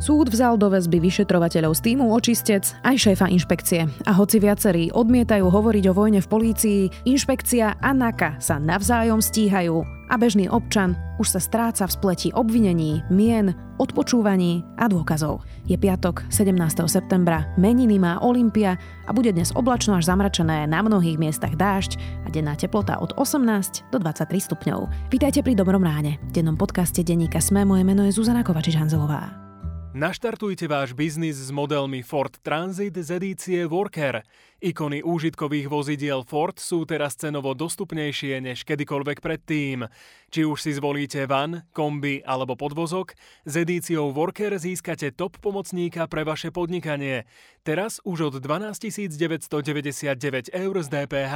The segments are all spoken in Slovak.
Súd vzal do väzby vyšetrovateľov z týmu Očistec aj šéfa inšpekcie. A hoci viacerí odmietajú hovoriť o vojne v polícii, inšpekcia a NAKA sa navzájom stíhajú a bežný občan už sa stráca v spleti obvinení, mien, odpočúvaní a dôkazov. Je piatok, 17. septembra, meniny má Olympia a bude dnes oblačno až zamračené, na mnohých miestach dážď a denná teplota od 18 do 23 stupňov. Vítajte pri Dobrom ráne. V dennom podcaste denníka Sme moje meno je Zuzana Kovačič-Hanzelová. Naštartujte váš biznis s modelmi Ford Transit z edície Worker. Ikony úžitkových vozidiel Ford sú teraz cenovo dostupnejšie než kedykoľvek predtým. Či už si zvolíte van, kombi alebo podvozok, s edíciou Worker získate top pomocníka pre vaše podnikanie. Teraz už od 12 999 eur z DPH.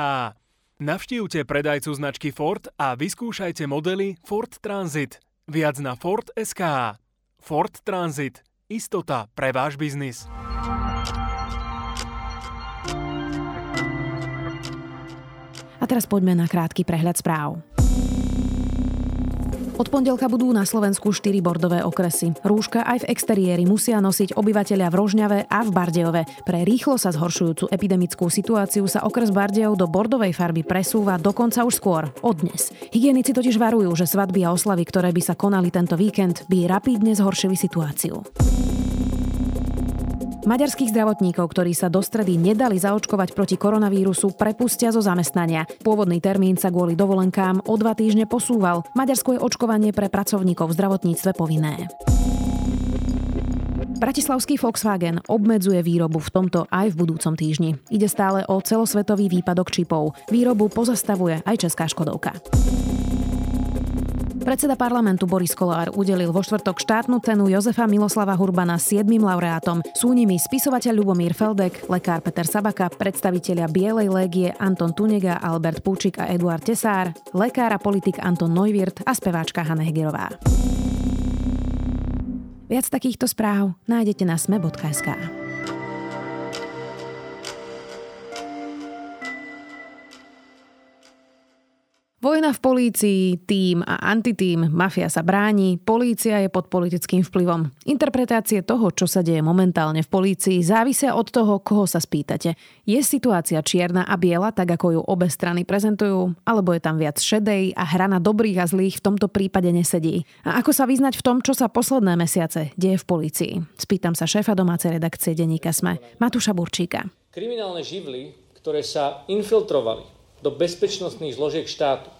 Navštívte predajcu značky Ford a vyskúšajte modely Ford Transit. Viac na Ford.sk. Ford Transit. Istota pre váš biznis. A teraz poďme na krátky prehľad správ. Od pondelka budú na Slovensku 4 bordové okresy. Rúška aj v exteriéri musia nosiť obyvateľia v Rožňave a v Bardejove. Pre rýchlo sa zhoršujúcu epidemickú situáciu sa okres Bardejov do bordovej farby presúva dokonca už skôr, od dnes. Hygienici totiž varujú, že svadby a oslavy, ktoré by sa konali tento víkend, by rapidne zhoršili situáciu. Maďarských zdravotníkov, ktorí sa do stredy nedali zaočkovať proti koronavírusu, prepustia zo zamestnania. Pôvodný termín sa kvôli dovolenkám o dva týždne posúval. Maďarsko je očkovanie pre pracovníkov v zdravotníctve povinné. Bratislavský Volkswagen obmedzuje výrobu v tomto aj v budúcom týždni. Ide stále o celosvetový výpadok čipov. Výrobu pozastavuje aj česká Škodovka. Predseda parlamentu Boris Kolár udelil vo štvrtok štátnu cenu Jozefa Miloslava Hurbana siedmým laureátom. Sú nimi spisovateľ Lubomír Feldek, lekár Peter Sabaka, predstavitelia Bielej légie Anton Tunega, Albert Púčik a Eduard Tesár, lekár a politik Anton Neuwirth a speváčka Hanna Hegerová. Viac takýchto správ nájdete na sme.sk. Vojna v polícii, tým a antitým, mafia sa bráni, polícia je pod politickým vplyvom. Interpretácie toho, čo sa deje momentálne v polícii, závisia od toho, koho sa spýtate. Je situácia čierna a biela, tak ako ju obe strany prezentujú, alebo je tam viac šedej a hra na dobrých a zlých v tomto prípade nesedí. A ako sa vyznať v tom, čo sa posledné mesiace deje v polícii? Spýtam sa šéfa domácej redakcie denníka Sme, Matúša Burčíka. Kriminálne živly, ktoré sa infiltrovali do bezpečnostných zložiek štátu.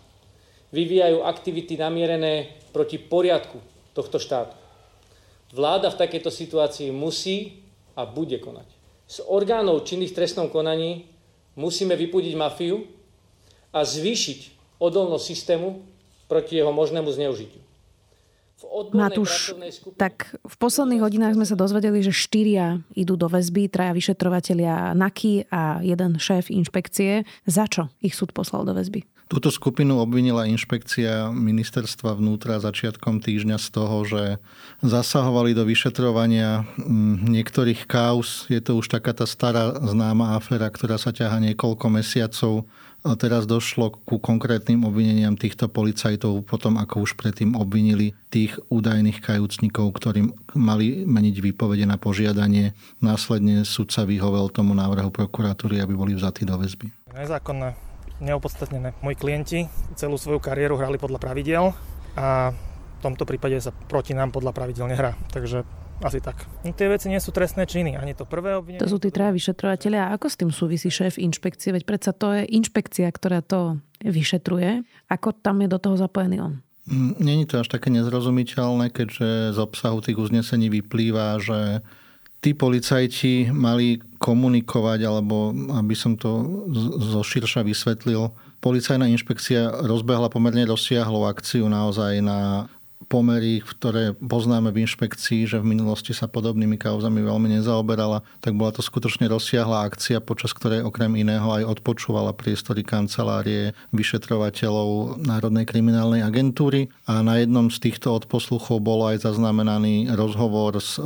Vyvíjajú aktivity namierené proti poriadku tohto štátu. Vláda v takejto situácii musí a bude konať. Z orgánov činných v trestnom konaní musíme vypudiť mafiu a zvýšiť odolnosť systému proti jeho možnému zneužitiu. Matúš, tak v posledných hodinách sme sa dozvedeli, že štyria idú do väzby, traja vyšetrovateľia NAKY a jeden šéf inšpekcie. Za čo ich súd poslal do väzby? Túto skupinu obvinila inšpekcia ministerstva vnútra začiatkom týždňa z toho, že zasahovali do vyšetrovania mm, niektorých kaus. Je to už taká tá stará známa aféra, ktorá sa ťaha niekoľko mesiacov teraz došlo ku konkrétnym obvineniam týchto policajtov potom, ako už predtým obvinili tých údajných kajúcnikov, ktorým mali meniť výpovede na požiadanie. Následne sudca vyhovel tomu návrhu prokuratúry, aby boli vzatí do väzby. Nezákonné, neopodstatnené. Moji klienti celú svoju kariéru hrali podľa pravidel a v tomto prípade sa proti nám podľa pravidel nehrá. Takže asi tak. No, tie veci nie sú trestné činy, ani to prvé obvinenie. To sú tí traja vyšetrovateľia. A ako s tým súvisí šéf inšpekcie? Veď predsa to je inšpekcia, ktorá to vyšetruje. Ako tam je do toho zapojený on? Mm, není to až také nezrozumiteľné, keďže z obsahu tých uznesení vyplýva, že tí policajti mali komunikovať, alebo aby som to zo širša vysvetlil, policajná inšpekcia rozbehla pomerne rozsiahlu akciu naozaj na pomery, ktoré poznáme v inšpekcii, že v minulosti sa podobnými kauzami veľmi nezaoberala, tak bola to skutočne rozsiahla akcia, počas ktorej okrem iného aj odpočúvala priestory kancelárie vyšetrovateľov Národnej kriminálnej agentúry. A na jednom z týchto odposluchov bol aj zaznamenaný rozhovor s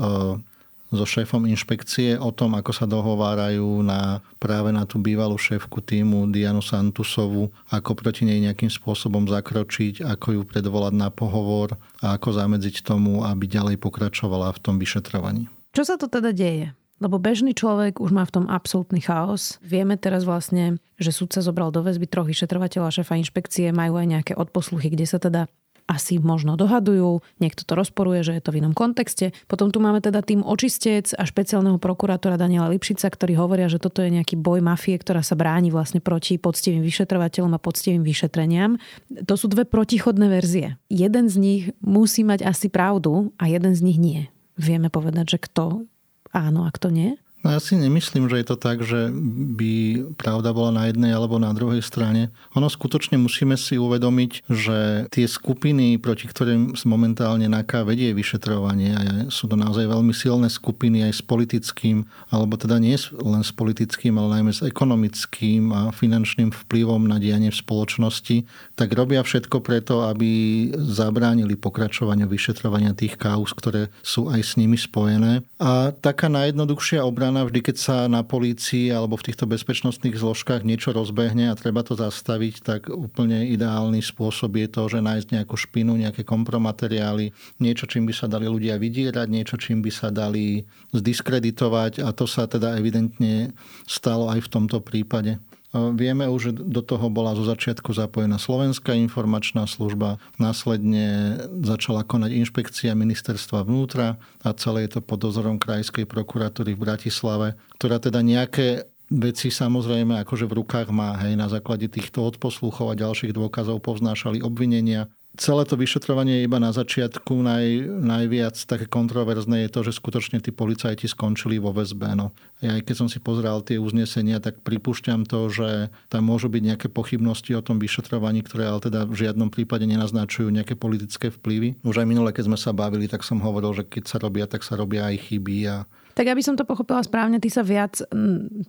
so šéfom inšpekcie o tom, ako sa dohovárajú na, práve na tú bývalú šéfku týmu Dianu Santusovu, ako proti nej nejakým spôsobom zakročiť, ako ju predvolať na pohovor a ako zamedziť tomu, aby ďalej pokračovala v tom vyšetrovaní. Čo sa to teda deje? Lebo bežný človek už má v tom absolútny chaos. Vieme teraz vlastne, že sudca zobral do väzby troch vyšetrovateľov a šéfa inšpekcie, majú aj nejaké odposluchy, kde sa teda asi možno dohadujú, niekto to rozporuje, že je to v inom kontexte. Potom tu máme teda tým očistec a špeciálneho prokurátora Daniela Lipšica, ktorí hovoria, že toto je nejaký boj mafie, ktorá sa bráni vlastne proti poctivým vyšetrovateľom a poctivým vyšetreniam. To sú dve protichodné verzie. Jeden z nich musí mať asi pravdu a jeden z nich nie. Vieme povedať, že kto áno a kto nie? No ja si nemyslím, že je to tak, že by pravda bola na jednej alebo na druhej strane. Ono skutočne musíme si uvedomiť, že tie skupiny, proti ktorým momentálne NAKA vedie vyšetrovanie, a sú to naozaj veľmi silné skupiny aj s politickým, alebo teda nie len s politickým, ale najmä s ekonomickým a finančným vplyvom na dianie v spoločnosti, tak robia všetko preto, aby zabránili pokračovaniu vyšetrovania tých kauz, ktoré sú aj s nimi spojené. A taká najjednoduchšia obrana strana, vždy keď sa na polícii alebo v týchto bezpečnostných zložkách niečo rozbehne a treba to zastaviť, tak úplne ideálny spôsob je to, že nájsť nejakú špinu, nejaké kompromateriály, niečo, čím by sa dali ľudia vydierať, niečo, čím by sa dali zdiskreditovať a to sa teda evidentne stalo aj v tomto prípade. Vieme už, že do toho bola zo začiatku zapojená Slovenská informačná služba, následne začala konať inšpekcia ministerstva vnútra a celé je to pod dozorom Krajskej prokuratúry v Bratislave, ktorá teda nejaké veci samozrejme akože v rukách má, hej, na základe týchto odposluchov a ďalších dôkazov povznášali obvinenia celé to vyšetrovanie iba na začiatku. Naj, najviac také kontroverzné je to, že skutočne tí policajti skončili vo väzbe. No. Ja aj keď som si pozrel tie uznesenia, tak pripúšťam to, že tam môžu byť nejaké pochybnosti o tom vyšetrovaní, ktoré ale teda v žiadnom prípade nenaznačujú nejaké politické vplyvy. Už aj minule, keď sme sa bavili, tak som hovoril, že keď sa robia, tak sa robia aj chyby a tak aby som to pochopila správne, ty sa viac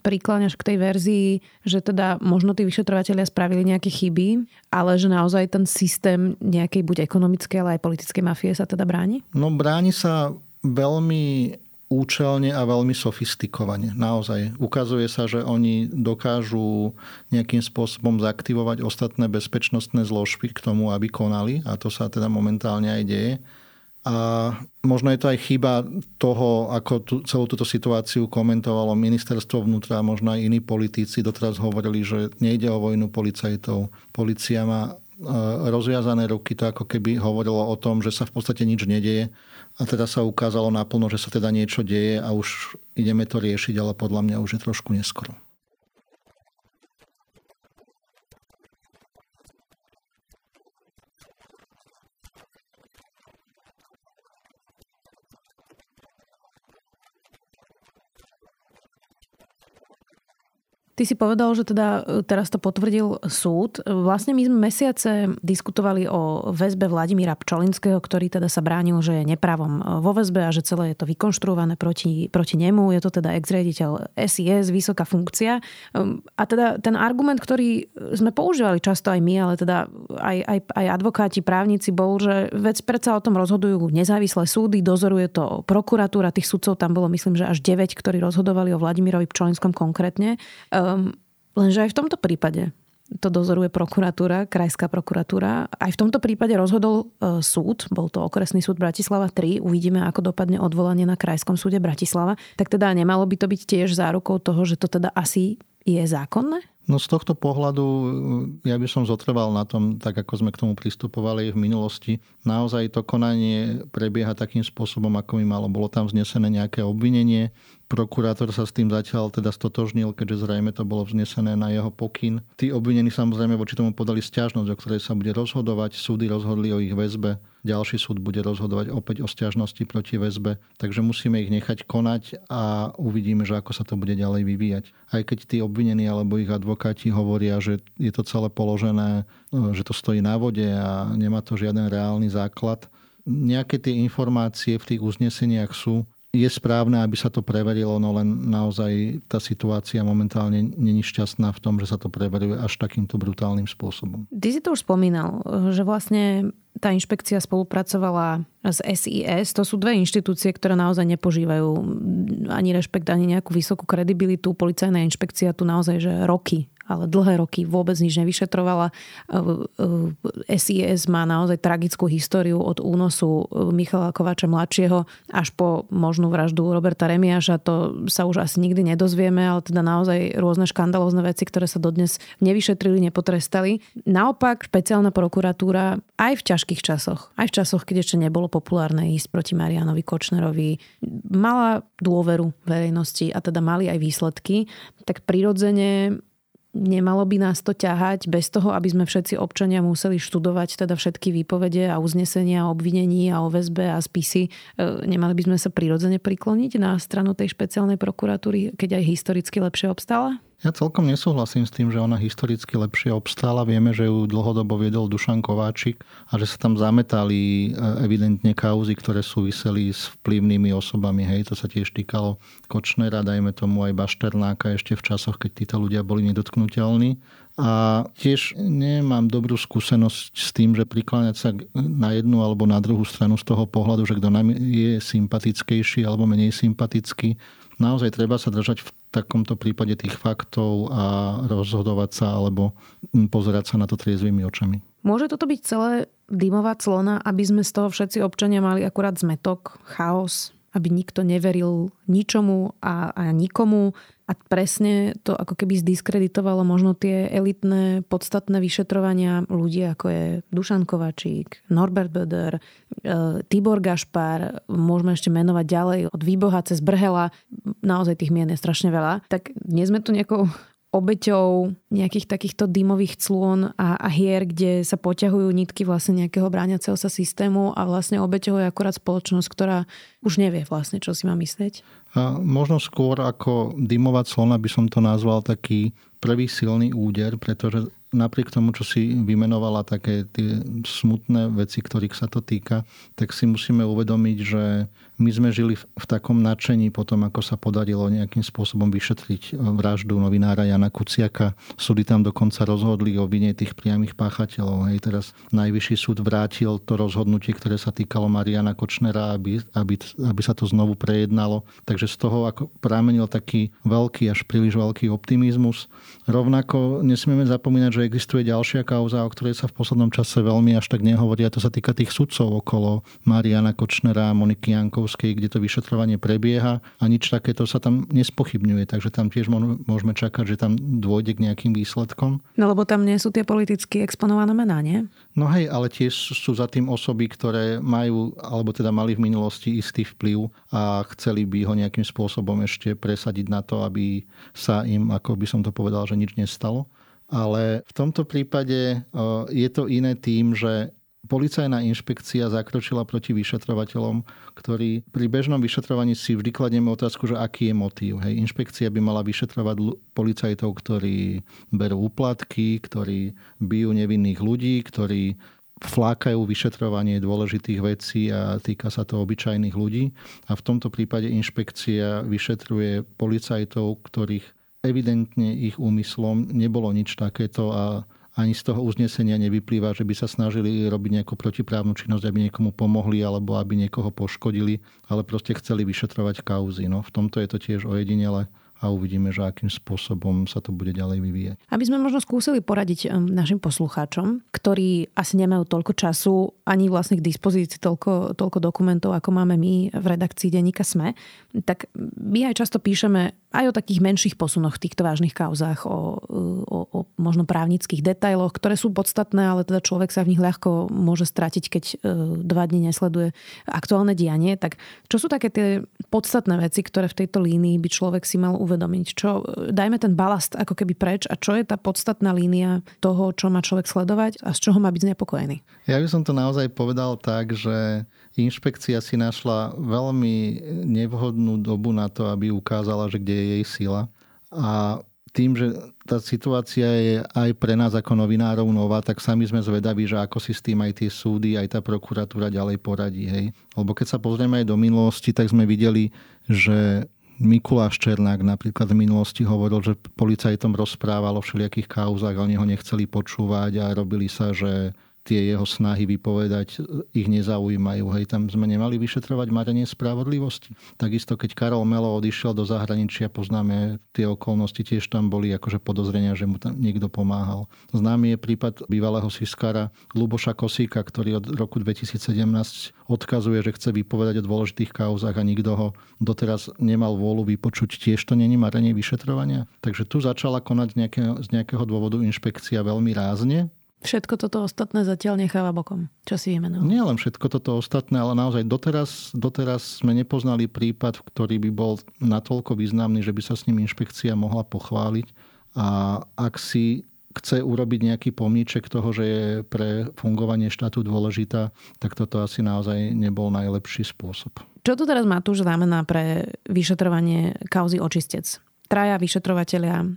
prikláňaš k tej verzii, že teda možno tí vyšetrovateľia spravili nejaké chyby, ale že naozaj ten systém nejakej buď ekonomickej, ale aj politickej mafie sa teda bráni? No bráni sa veľmi účelne a veľmi sofistikovane. Naozaj. Ukazuje sa, že oni dokážu nejakým spôsobom zaktivovať ostatné bezpečnostné zložky k tomu, aby konali a to sa teda momentálne aj deje. A možno je to aj chyba toho, ako tú, celú túto situáciu komentovalo ministerstvo vnútra a možno aj iní politici. Doteraz hovorili, že nejde o vojnu policajtov. Polícia má e, rozviazané ruky, to ako keby hovorilo o tom, že sa v podstate nič nedieje. A teda sa ukázalo naplno, že sa teda niečo deje a už ideme to riešiť, ale podľa mňa už je trošku neskoro. Ty si povedal, že teda e, teraz to potvrdil súd. Vlastne my sme mesiace diskutovali o väzbe Vladimíra Pčolinského, ktorý teda sa bránil, že je nepravom e, vo väzbe a že celé je to vykonštruované proti, proti nemu. Je to teda ex-riaditeľ SIS, vysoká funkcia. Ehm, a teda ten argument, ktorý sme používali často aj my, ale teda aj, aj, aj advokáti, právnici, bol, že vec predsa o tom rozhodujú nezávislé súdy, dozoruje to prokuratúra, tých sudcov tam bolo myslím, že až 9, ktorí rozhodovali o Vladimirovi Pčolinskom konkrétne. Um, lenže aj v tomto prípade to dozoruje prokuratúra, krajská prokuratúra. Aj v tomto prípade rozhodol e, súd, bol to okresný súd Bratislava 3, uvidíme, ako dopadne odvolanie na krajskom súde Bratislava. Tak teda nemalo by to byť tiež zárukou toho, že to teda asi je zákonné? No z tohto pohľadu ja by som zotrval na tom, tak ako sme k tomu pristupovali v minulosti. Naozaj to konanie prebieha takým spôsobom, ako by malo. Bolo tam vznesené nejaké obvinenie, prokurátor sa s tým zatiaľ teda stotožnil, keďže zrejme to bolo vznesené na jeho pokyn. Tí obvinení samozrejme voči tomu podali stiažnosť, o ktorej sa bude rozhodovať. Súdy rozhodli o ich väzbe. Ďalší súd bude rozhodovať opäť o stiažnosti proti väzbe. Takže musíme ich nechať konať a uvidíme, že ako sa to bude ďalej vyvíjať. Aj keď tí obvinení alebo ich advokáti hovoria, že je to celé položené, že to stojí na vode a nemá to žiaden reálny základ, nejaké tie informácie v tých uzneseniach sú, je správne, aby sa to preverilo, no len naozaj tá situácia momentálne není šťastná v tom, že sa to preveruje až takýmto brutálnym spôsobom. Ty si to už spomínal, že vlastne tá inšpekcia spolupracovala s SIS. To sú dve inštitúcie, ktoré naozaj nepožívajú ani rešpekt, ani nejakú vysokú kredibilitu. Policajná inšpekcia tu naozaj že roky ale dlhé roky vôbec nič nevyšetrovala. SIS má naozaj tragickú históriu od únosu Michala Kovača mladšieho až po možnú vraždu Roberta Remiaša. To sa už asi nikdy nedozvieme, ale teda naozaj rôzne škandalózne veci, ktoré sa dodnes nevyšetrili, nepotrestali. Naopak, špeciálna prokuratúra aj v ťažkých časoch, aj v časoch, keď ešte nebolo populárne ísť proti Marianovi Kočnerovi, mala dôveru verejnosti a teda mali aj výsledky, tak prirodzene Nemalo by nás to ťahať bez toho, aby sme všetci občania museli študovať teda všetky výpovede a uznesenia, obvinení a OVSB a spisy. E, nemali by sme sa prirodzene prikloniť na stranu tej špeciálnej prokuratúry, keď aj historicky lepšie obstála? Ja celkom nesúhlasím s tým, že ona historicky lepšie obstála. Vieme, že ju dlhodobo viedol Dušan Kováčik a že sa tam zametali e, evidentne kauzy, ktoré súviseli s vplyvnými osobami. Hej, to sa tiež týkalo Kočnera, dajme tomu aj Bašternáka ešte v časoch, keď títo ľudia boli nedotknutelní. A tiež nemám dobrú skúsenosť s tým, že prikláňať sa na jednu alebo na druhú stranu z toho pohľadu, že kto nám je sympatickejší alebo menej sympatický. Naozaj treba sa držať v takomto prípade tých faktov a rozhodovať sa alebo pozerať sa na to triezvými očami. Môže toto byť celé dymová clona, aby sme z toho všetci občania mali akurát zmetok, chaos, aby nikto neveril ničomu a, a nikomu. A presne to ako keby zdiskreditovalo možno tie elitné, podstatné vyšetrovania ľudí, ako je Dušan Kovačík, Norbert Böder, e, Tibor Gašpar, môžeme ešte menovať ďalej od Výboha cez Brhela, naozaj tých mien je strašne veľa. Tak nie sme tu nejakou obeťou nejakých takýchto dymových clôn a, a hier, kde sa poťahujú nitky vlastne nejakého bráňaceho sa systému a vlastne obeťou je akurát spoločnosť, ktorá už nevie vlastne, čo si má myslieť. A možno skôr ako dymová clona by som to nazval taký prvý silný úder, pretože napriek tomu, čo si vymenovala také tie smutné veci, ktorých sa to týka, tak si musíme uvedomiť, že my sme žili v takom nadšení potom, ako sa podarilo nejakým spôsobom vyšetriť vraždu novinára Jana Kuciaka. Súdy tam dokonca rozhodli o vine tých priamých páchateľov. Hej, teraz najvyšší súd vrátil to rozhodnutie, ktoré sa týkalo Mariana Kočnera, aby, aby, aby sa to znovu prejednalo. Takže z toho ako pramenil taký veľký, až príliš veľký optimizmus. Rovnako nesmieme zapomínať, že existuje ďalšia kauza, o ktorej sa v poslednom čase veľmi až tak nehovorí, a to sa týka tých sudcov okolo Mariana Kočnera a Moniky Jankov Moskovskej, kde to vyšetrovanie prebieha a nič takéto sa tam nespochybňuje. Takže tam tiež môžeme čakať, že tam dôjde k nejakým výsledkom. No lebo tam nie sú tie politicky exponované mená, nie? No hej, ale tiež sú za tým osoby, ktoré majú, alebo teda mali v minulosti istý vplyv a chceli by ho nejakým spôsobom ešte presadiť na to, aby sa im, ako by som to povedal, že nič nestalo. Ale v tomto prípade je to iné tým, že Policajná inšpekcia zakročila proti vyšetrovateľom, ktorí pri bežnom vyšetrovaní si vždy kladieme otázku, že aký je motív. Hej, inšpekcia by mala vyšetrovať policajtov, ktorí berú úplatky, ktorí bijú nevinných ľudí, ktorí flákajú vyšetrovanie dôležitých vecí a týka sa to obyčajných ľudí. A v tomto prípade inšpekcia vyšetruje policajtov, ktorých evidentne ich úmyslom nebolo nič takéto a ani z toho uznesenia nevyplýva, že by sa snažili robiť nejakú protiprávnu činnosť, aby niekomu pomohli alebo aby niekoho poškodili, ale proste chceli vyšetrovať kauzy. No, v tomto je to tiež ojedinele a uvidíme, že akým spôsobom sa to bude ďalej vyvíjať. Aby sme možno skúsili poradiť našim poslucháčom, ktorí asi nemajú toľko času ani vlastne k dispozícii toľko, toľko dokumentov, ako máme my v redakcii denníka SME, tak my aj často píšeme aj o takých menších posunoch v týchto vážnych kauzách, o, o, o možno právnických detailoch, ktoré sú podstatné, ale teda človek sa v nich ľahko môže stratiť, keď e, dva dni nesleduje aktuálne dianie. Tak čo sú také tie podstatné veci, ktoré v tejto línii by človek si mal uvedomiť? Čo, dajme ten balast ako keby preč a čo je tá podstatná línia toho, čo má človek sledovať a z čoho má byť znepokojený? Ja by som to naozaj povedal tak, že inšpekcia si našla veľmi nevhodnú dobu na to, aby ukázala, že kde je jej sila. A tým, že tá situácia je aj pre nás ako novinárov nová, tak sami sme zvedaví, že ako si s tým aj tie súdy, aj tá prokuratúra ďalej poradí. Hej. Lebo keď sa pozrieme aj do minulosti, tak sme videli, že Mikuláš Černák napríklad v minulosti hovoril, že policajtom rozprával o všelijakých kauzách, oni ho nechceli počúvať a robili sa, že tie jeho snahy vypovedať ich nezaujímajú. Hej, tam sme nemali vyšetrovať marenie spravodlivosti. Takisto, keď Karol Melo odišiel do zahraničia, poznáme tie okolnosti, tiež tam boli akože podozrenia, že mu tam niekto pomáhal. Známy je prípad bývalého Siskara Luboša Kosíka, ktorý od roku 2017 odkazuje, že chce vypovedať o dôležitých kauzach a nikto ho doteraz nemal vôľu vypočuť. Tiež to není marenie vyšetrovania. Takže tu začala konať nejaké, z nejakého dôvodu inšpekcia veľmi rázne. Všetko toto ostatné zatiaľ necháva bokom. Čo si vymenoval? Nie len všetko toto ostatné, ale naozaj doteraz, doteraz sme nepoznali prípad, ktorý by bol natoľko významný, že by sa s ním inšpekcia mohla pochváliť. A ak si chce urobiť nejaký pomníček toho, že je pre fungovanie štátu dôležitá, tak toto asi naozaj nebol najlepší spôsob. Čo to teraz Matúš znamená pre vyšetrovanie kauzy očistec? Traja vyšetrovateľia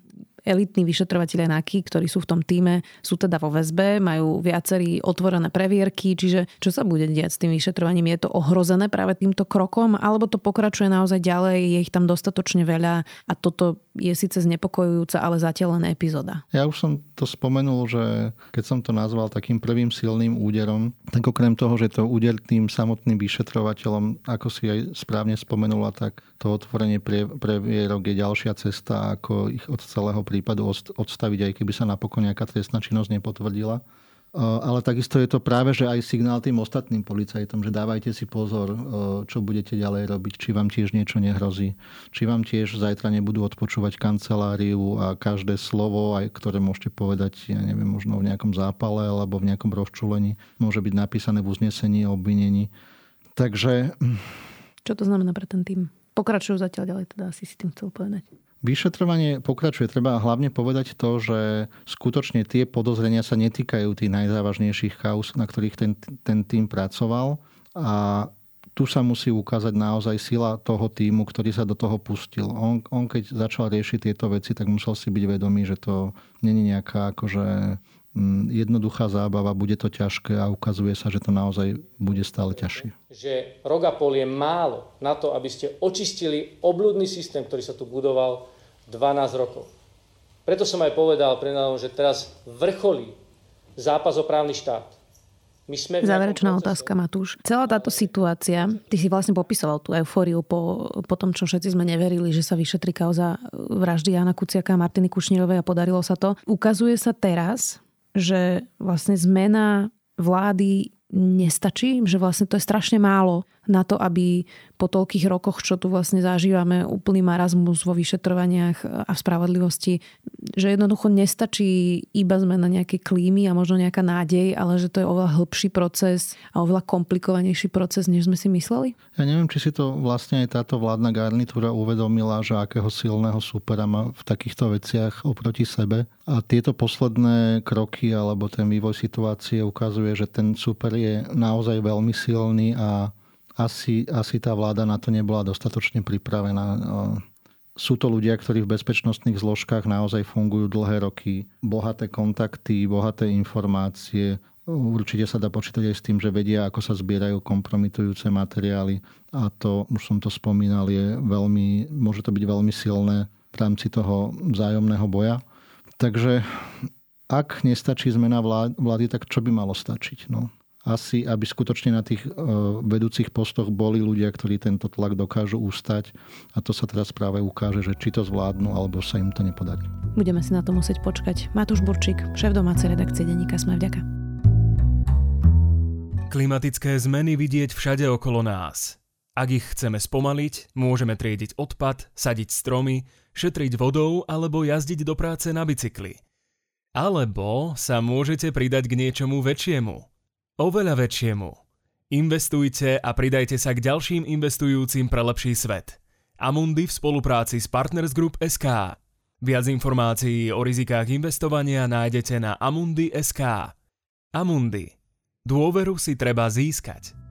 elitní vyšetrovateľe NAKY, ktorí sú v tom týme, sú teda vo väzbe, majú viacerí otvorené previerky, čiže čo sa bude diať s tým vyšetrovaním? Je to ohrozené práve týmto krokom, alebo to pokračuje naozaj ďalej, je ich tam dostatočne veľa a toto je síce znepokojujúca, ale zatiaľ len epizóda. Ja už som to spomenul, že keď som to nazval takým prvým silným úderom, tak okrem toho, že to úder tým samotným vyšetrovateľom, ako si aj správne spomenula, tak to otvorenie previerok je ďalšia cesta, ako ich od celého prípadu odstaviť, aj keby sa napokon nejaká trestná činnosť nepotvrdila. Ale takisto je to práve, že aj signál tým ostatným policajtom, že dávajte si pozor, čo budete ďalej robiť, či vám tiež niečo nehrozí, či vám tiež zajtra nebudú odpočúvať kanceláriu a každé slovo, aj ktoré môžete povedať, ja neviem, možno v nejakom zápale alebo v nejakom rozčulení, môže byť napísané v uznesení o obvinení. Takže... Čo to znamená pre ten tým? Pokračujú zatiaľ ďalej, teda asi si tým chcel povedať. Vyšetrovanie pokračuje. Treba hlavne povedať to, že skutočne tie podozrenia sa netýkajú tých najzávažnejších chaos, na ktorých ten, ten tým pracoval. A tu sa musí ukázať naozaj sila toho týmu, ktorý sa do toho pustil. On, on keď začal riešiť tieto veci, tak musel si byť vedomý, že to není nejaká akože mm, jednoduchá zábava, bude to ťažké a ukazuje sa, že to naozaj bude stále ťažšie. Že Rogapol je málo na to, aby ste očistili obľudný systém, ktorý sa tu budoval 12 rokov. Preto som aj povedal prednádom, že teraz vrcholí zápas o právny štát. My sme Záverečná otázka, Matúš. Celá táto situácia, ty si vlastne popisoval tú eufóriu po, po tom, čo všetci sme neverili, že sa vyšetrí kauza vraždy Jana Kuciaka a Martiny Kušnírovej a podarilo sa to. Ukazuje sa teraz, že vlastne zmena vlády nestačí, že vlastne to je strašne málo na to, aby po toľkých rokoch, čo tu vlastne zažívame úplný marazmus vo vyšetrovaniach a v spravodlivosti, že jednoducho nestačí iba zmena nejakej klímy a možno nejaká nádej, ale že to je oveľa hĺbší proces a oveľa komplikovanejší proces, než sme si mysleli? Ja neviem, či si to vlastne aj táto vládna garnitúra uvedomila, že akého silného supera má v takýchto veciach oproti sebe. A tieto posledné kroky alebo ten vývoj situácie ukazuje, že ten super je naozaj veľmi silný a asi, asi tá vláda na to nebola dostatočne pripravená. Sú to ľudia, ktorí v bezpečnostných zložkách naozaj fungujú dlhé roky. Bohaté kontakty, bohaté informácie. Určite sa dá počítať aj s tým, že vedia, ako sa zbierajú kompromitujúce materiály. A to, už som to spomínal, je veľmi, môže to byť veľmi silné v rámci toho vzájomného boja. Takže ak nestačí zmena vlády, tak čo by malo stačiť? No, asi, aby skutočne na tých e, vedúcich postoch boli ľudia, ktorí tento tlak dokážu ustať. A to sa teraz práve ukáže, že či to zvládnu, alebo sa im to nepodarí. Budeme si na to musieť počkať. Matúš Burčík, šéf domácej redakcie Deníka Sme vďaka. Klimatické zmeny vidieť všade okolo nás. Ak ich chceme spomaliť, môžeme triediť odpad, sadiť stromy, šetriť vodou alebo jazdiť do práce na bicykli. Alebo sa môžete pridať k niečomu väčšiemu – Oveľa väčšiemu. Investujte a pridajte sa k ďalším investujúcim pre lepší svet. Amundi v spolupráci s Partners Group SK. Viac informácií o rizikách investovania nájdete na Amundi.sk. Amundi. Dôveru si treba získať.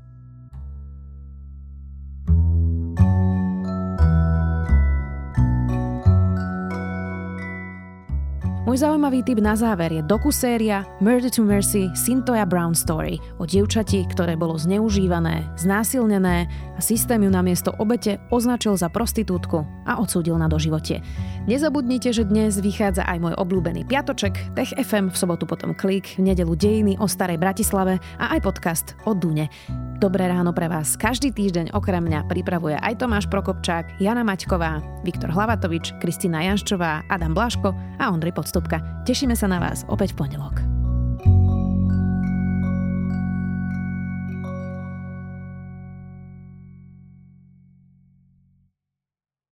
Môj zaujímavý tip na záver je dokuséria Murder to Mercy Sintoya Brown Story o dievčati, ktoré bolo zneužívané, znásilnené a systém ju namiesto obete označil za prostitútku a odsúdil na doživotie. Nezabudnite, že dnes vychádza aj môj obľúbený piatoček, Tech FM, v sobotu potom klik, v nedelu dejiny o starej Bratislave a aj podcast o Dune. Dobré ráno pre vás každý týždeň okrem mňa pripravuje aj Tomáš Prokopčák, Jana Maťková, Viktor Hlavatovič, Kristina Janščová, Adam Blaško a Ondrej Podstupka. Tešíme sa na vás opäť v pondelok.